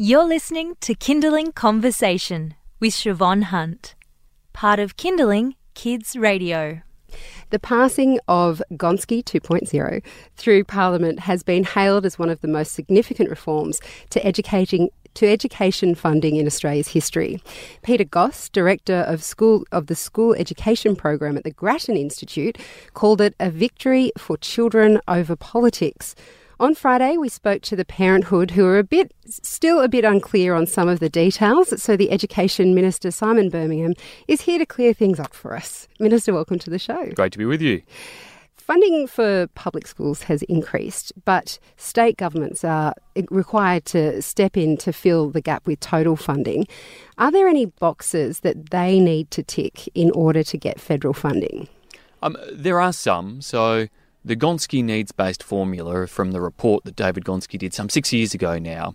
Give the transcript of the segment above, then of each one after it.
You're listening to Kinderling Conversation with Siobhan Hunt, part of Kinderling Kids Radio. The passing of Gonski 2.0 through Parliament has been hailed as one of the most significant reforms to educating to education funding in Australia's history. Peter Goss, director of school of the school education program at the Grattan Institute, called it a victory for children over politics. On Friday, we spoke to the Parenthood, who are a bit, still a bit unclear on some of the details. So, the Education Minister, Simon Birmingham, is here to clear things up for us. Minister, welcome to the show. Great to be with you. Funding for public schools has increased, but state governments are required to step in to fill the gap with total funding. Are there any boxes that they need to tick in order to get federal funding? Um, there are some. So, the Gonski needs based formula from the report that David Gonski did some six years ago now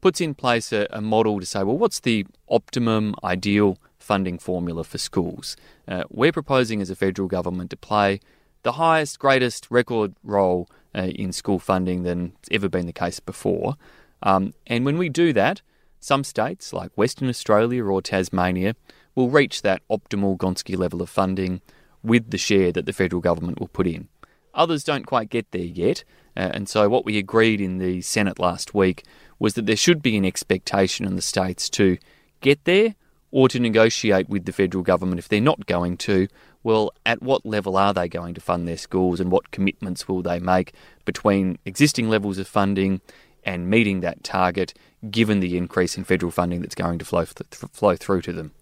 puts in place a, a model to say, well, what's the optimum, ideal funding formula for schools? Uh, we're proposing as a federal government to play the highest, greatest record role uh, in school funding than ever been the case before. Um, and when we do that, some states like Western Australia or Tasmania will reach that optimal Gonski level of funding with the share that the federal government will put in. Others don't quite get there yet, uh, and so what we agreed in the Senate last week was that there should be an expectation in the states to get there or to negotiate with the federal government if they're not going to. Well, at what level are they going to fund their schools and what commitments will they make between existing levels of funding and meeting that target given the increase in federal funding that's going to flow, th- flow through to them?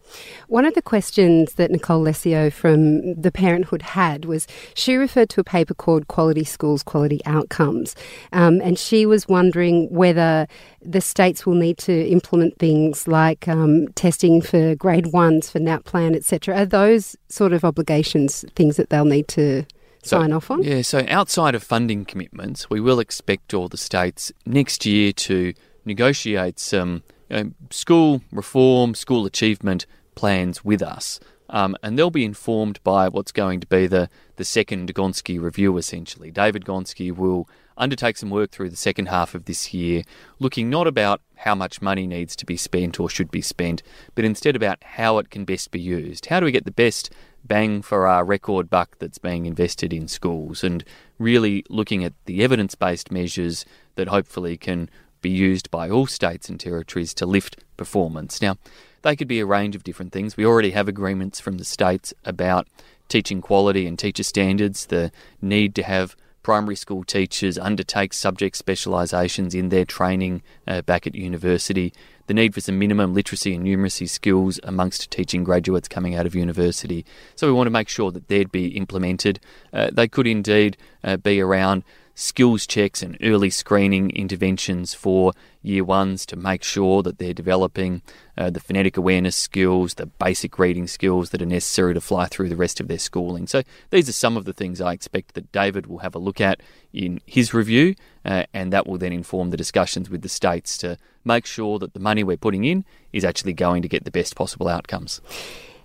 One of the questions that Nicole Lessio from the Parenthood had was she referred to a paper called Quality Schools, Quality Outcomes. Um, and she was wondering whether the states will need to implement things like um, testing for grade ones for NAPLAN, etc. Are those sort of obligations things that they'll need to so, sign off on? Yeah, so outside of funding commitments, we will expect all the states next year to negotiate some you know, school reform, school achievement plans with us. Um, and they'll be informed by what's going to be the, the second Gonski review, essentially. David Gonski will undertake some work through the second half of this year, looking not about how much money needs to be spent or should be spent, but instead about how it can best be used. How do we get the best bang for our record buck that's being invested in schools? And really looking at the evidence based measures that hopefully can be used by all states and territories to lift performance. Now, they could be a range of different things. We already have agreements from the states about teaching quality and teacher standards, the need to have primary school teachers undertake subject specialisations in their training uh, back at university, the need for some minimum literacy and numeracy skills amongst teaching graduates coming out of university. So we want to make sure that they'd be implemented. Uh, they could indeed uh, be around skills checks and early screening interventions for year ones to make sure that they're developing uh, the phonetic awareness skills, the basic reading skills that are necessary to fly through the rest of their schooling. So these are some of the things I expect that David will have a look at in his review, uh, and that will then inform the discussions with the states to make sure that the money we're putting in is actually going to get the best possible outcomes.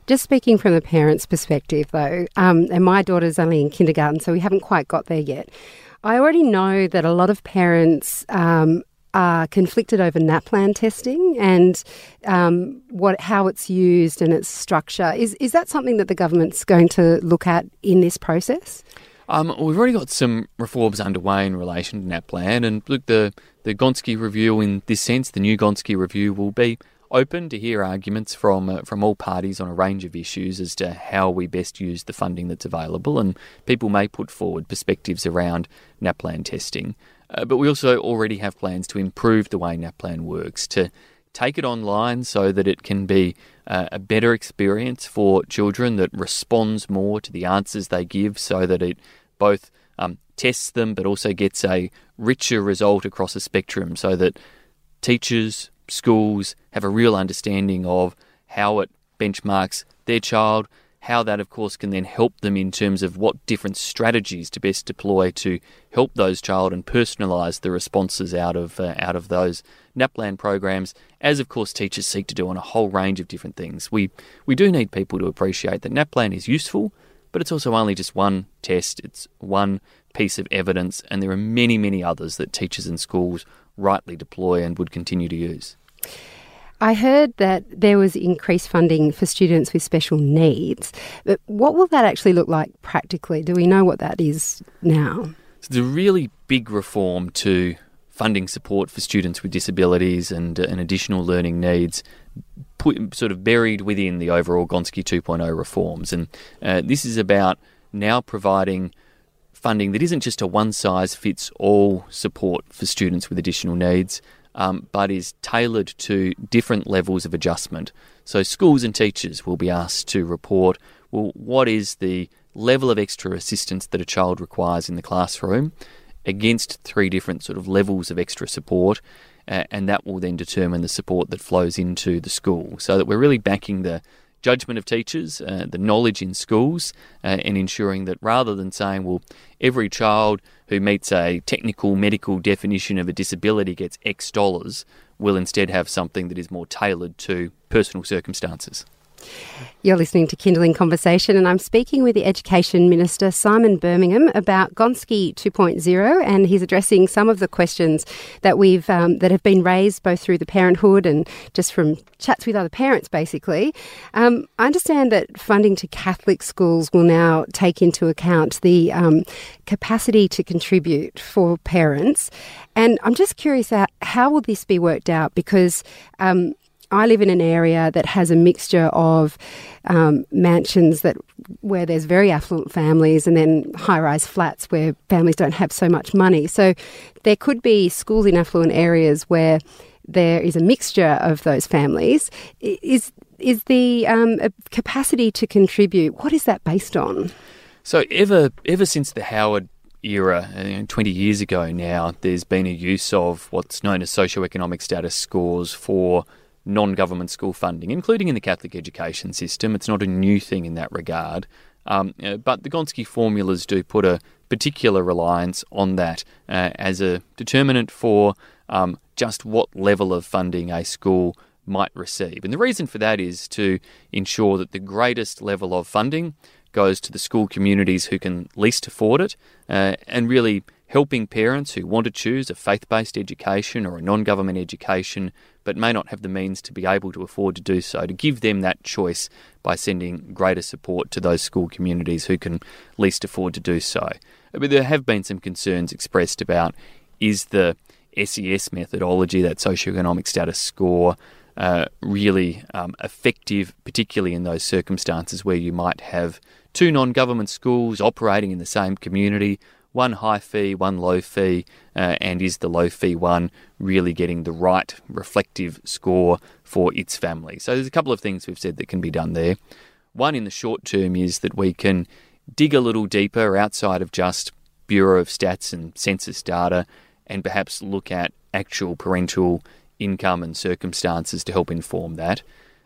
Just speaking from the parents' perspective, though, um, and my daughter's only in kindergarten, so we haven't quite got there yet. I already know that a lot of parents um, are conflicted over NAPLAN testing and um, what how it's used and its structure. Is is that something that the government's going to look at in this process? Um, we've already got some reforms underway in relation to NAPLAN, and look, the the Gonski review in this sense, the new Gonski review will be open to hear arguments from uh, from all parties on a range of issues as to how we best use the funding that's available, and people may put forward perspectives around NAPLAN testing. Uh, but we also already have plans to improve the way NAPLAN works, to take it online so that it can be uh, a better experience for children that responds more to the answers they give, so that it both um, tests them but also gets a richer result across a spectrum, so that teachers, schools have a real understanding of how it benchmarks their child, how that, of course, can then help them in terms of what different strategies to best deploy to help those child and personalise the responses out of uh, out of those NAPLAN programs. As of course, teachers seek to do on a whole range of different things. We we do need people to appreciate that NAPLAN is useful, but it's also only just one test. It's one piece of evidence, and there are many many others that teachers and schools rightly deploy and would continue to use. I heard that there was increased funding for students with special needs. But what will that actually look like practically? Do we know what that is now? So it's a really big reform to funding support for students with disabilities and, uh, and additional learning needs put, sort of buried within the overall Gonski 2.0 reforms. And uh, this is about now providing funding that isn't just a one size fits all support for students with additional needs, um, but is tailored to different levels of adjustment. So, schools and teachers will be asked to report well, what is the level of extra assistance that a child requires in the classroom against three different sort of levels of extra support, and that will then determine the support that flows into the school. So that we're really backing the judgment of teachers, uh, the knowledge in schools, uh, and ensuring that rather than saying, well, every child who meets a technical medical definition of a disability gets X dollars, will instead have something that is more tailored to personal circumstances. You're listening to Kinderling Conversation, and I'm speaking with the Education Minister Simon Birmingham about Gonski 2.0, and he's addressing some of the questions that we've um, that have been raised both through the parenthood and just from chats with other parents. Basically, um, I understand that funding to Catholic schools will now take into account the um, capacity to contribute for parents, and I'm just curious how, how will this be worked out because um, I live in an area that has a mixture of um, mansions that where there's very affluent families and then high-rise flats where families don't have so much money. So there could be schools in affluent areas where there is a mixture of those families. Is is the um, capacity to contribute? What is that based on? So ever ever since the Howard era, uh, 20 years ago now, there's been a use of what's known as socioeconomic status scores for non government school funding, including in the Catholic education system. It's not a new thing in that regard. Um, uh, but the Gonski formulas do put a particular reliance on that uh, as a determinant for um, just what level of funding a school might receive. And the reason for that is to ensure that the greatest level of funding goes to the school communities who can least afford it uh, and really helping parents who want to choose a faith based education or a non government education but may not have the means to be able to afford to do so, to give them that choice by sending greater support to those school communities who can least afford to do so. But there have been some concerns expressed about is the SES methodology, that socioeconomic status score, uh, really um, effective, particularly in those circumstances where you might have two non government schools operating in the same community one high fee, one low fee, uh, and is the low fee one really getting the right reflective score for its family? So there's a couple of things we've said that can be done there. One in the short term is that we can dig a little deeper outside of just Bureau of Stats and census data and perhaps look at actual parental income and circumstances to help inform that.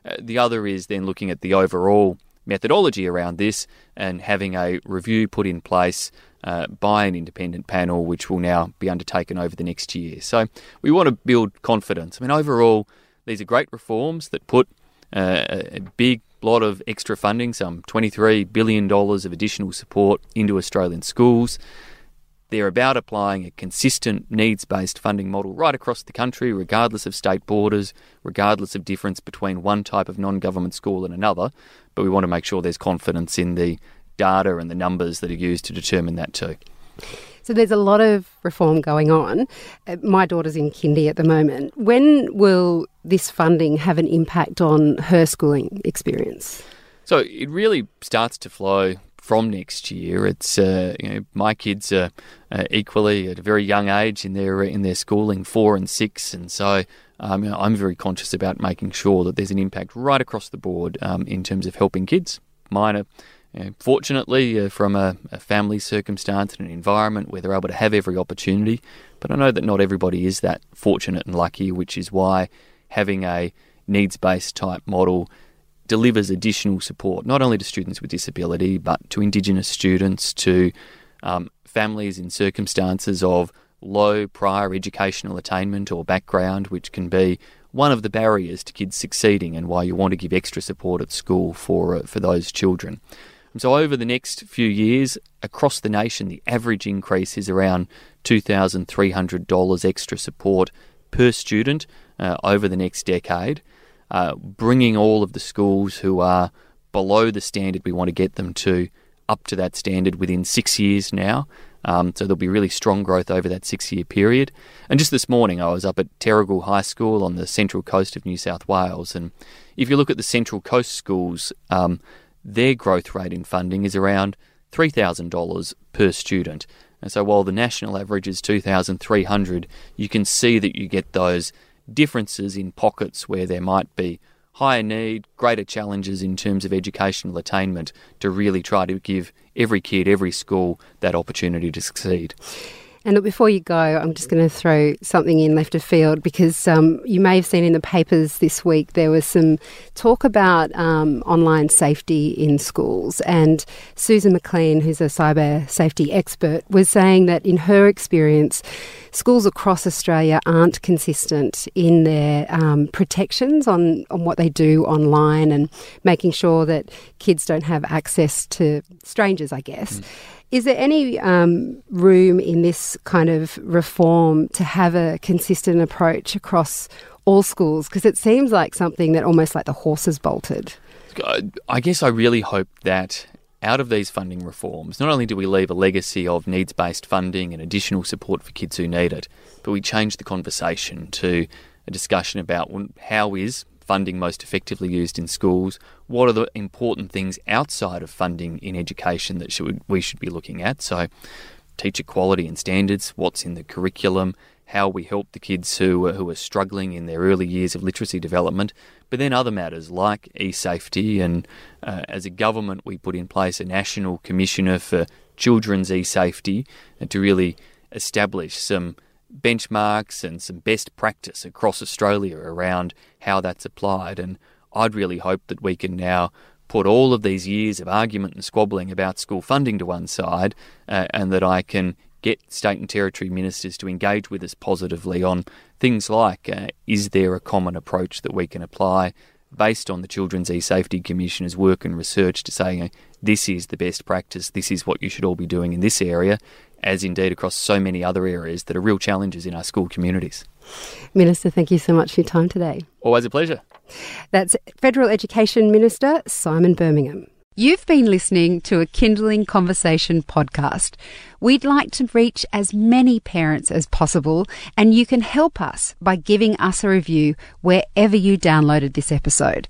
Uh, the other is then looking at the overall methodology around this and having a review put in place uh, by an independent panel, which will now be undertaken over the next year. So we want to build confidence. I mean, overall, these are great reforms that put uh, a big lot of extra funding, some $23 billion of additional support into Australian schools. They're about applying a consistent needs based funding model right across the country, regardless of state borders, regardless of difference between one type of non government school and another. But we want to make sure there's confidence in the data and the numbers that are used to determine that too. So there's a lot of reform going on. Uh, my daughter's in kindy at the moment. When will this funding have an impact on her schooling experience? So it really starts to flow from next year. It's uh, you know my kids are uh, equally at a very young age in their in their schooling, four and six, and so um, I'm very conscious about making sure that there's an impact right across the board um, in terms of helping kids. Mine are you know, fortunately, uh, from a, a, family circumstance and an environment where they're able to have every opportunity, but I know that not everybody is that fortunate and lucky, which is why having a needs based type model delivers additional support, not only to students with disability, but to Indigenous students, to um, families in circumstances of low prior educational attainment or background, which can be one of the barriers to kids succeeding and why you want to give extra support at school for, uh, for those children. So, over the next few years, across the nation, the average increase is around $2,300 extra support per student uh, over the next decade. Uh, bringing all of the schools who are below the standard we want to get them to up to that standard within six years now. Um, so there'll be really strong growth over that six year period. And just this morning, I was up at Terrigal High School on the central coast of New South Wales. And if you look at the central coast schools, um, their growth rate in funding is around $3,000 per student. And so while the national average is 2,300, you can see that you get those differences in pockets where there might be higher need, greater challenges in terms of educational attainment to really try to give every kid, every school that opportunity to succeed. And before you go, I'm just going to throw something in left of field because um, you may have seen in the papers this week there was some talk about um, online safety in schools. And Susan McLean, who's a cyber safety expert, was saying that in her experience, schools across Australia aren't consistent in their um, protections on, on what they do online and making sure that kids don't have access to strangers, I guess. Mm. Is there any um, room in this kind of reform to have a consistent approach across all schools? Because it seems like something that almost like the horses bolted. I guess I really hope that out of these funding reforms, not only do we leave a legacy of needs based funding and additional support for kids who need it, but we change the conversation to a discussion about how is funding most effectively used in schools? What are the important things outside of funding in education that should, we should be looking at? So, teacher quality and standards, what's in the curriculum, how we help the kids who are, who are struggling in their early years of literacy development, but then other matters like e-safety and uh, as a government we put in place a national commissioner for children's e-safety to really establish some benchmarks and some best practice across Australia around how that's applied. And I'd really hope that we can now put all of these years of argument and squabbling about school funding to one side uh, and that I can get state and territory ministers to engage with us positively on things like uh, is there a common approach that we can apply based on the Children's E-Safety Commissioner's work and research to say this is the best practice, this is what you should all be doing in this area, as indeed across so many other areas that are real challenges in our school communities. Minister, thank you so much for your time today. Always a pleasure. That's Federal Education Minister Simon Birmingham. You've been listening to a Kinderling Conversation podcast. We'd like to reach as many parents as possible, and you can help us by giving us a review wherever you downloaded this episode.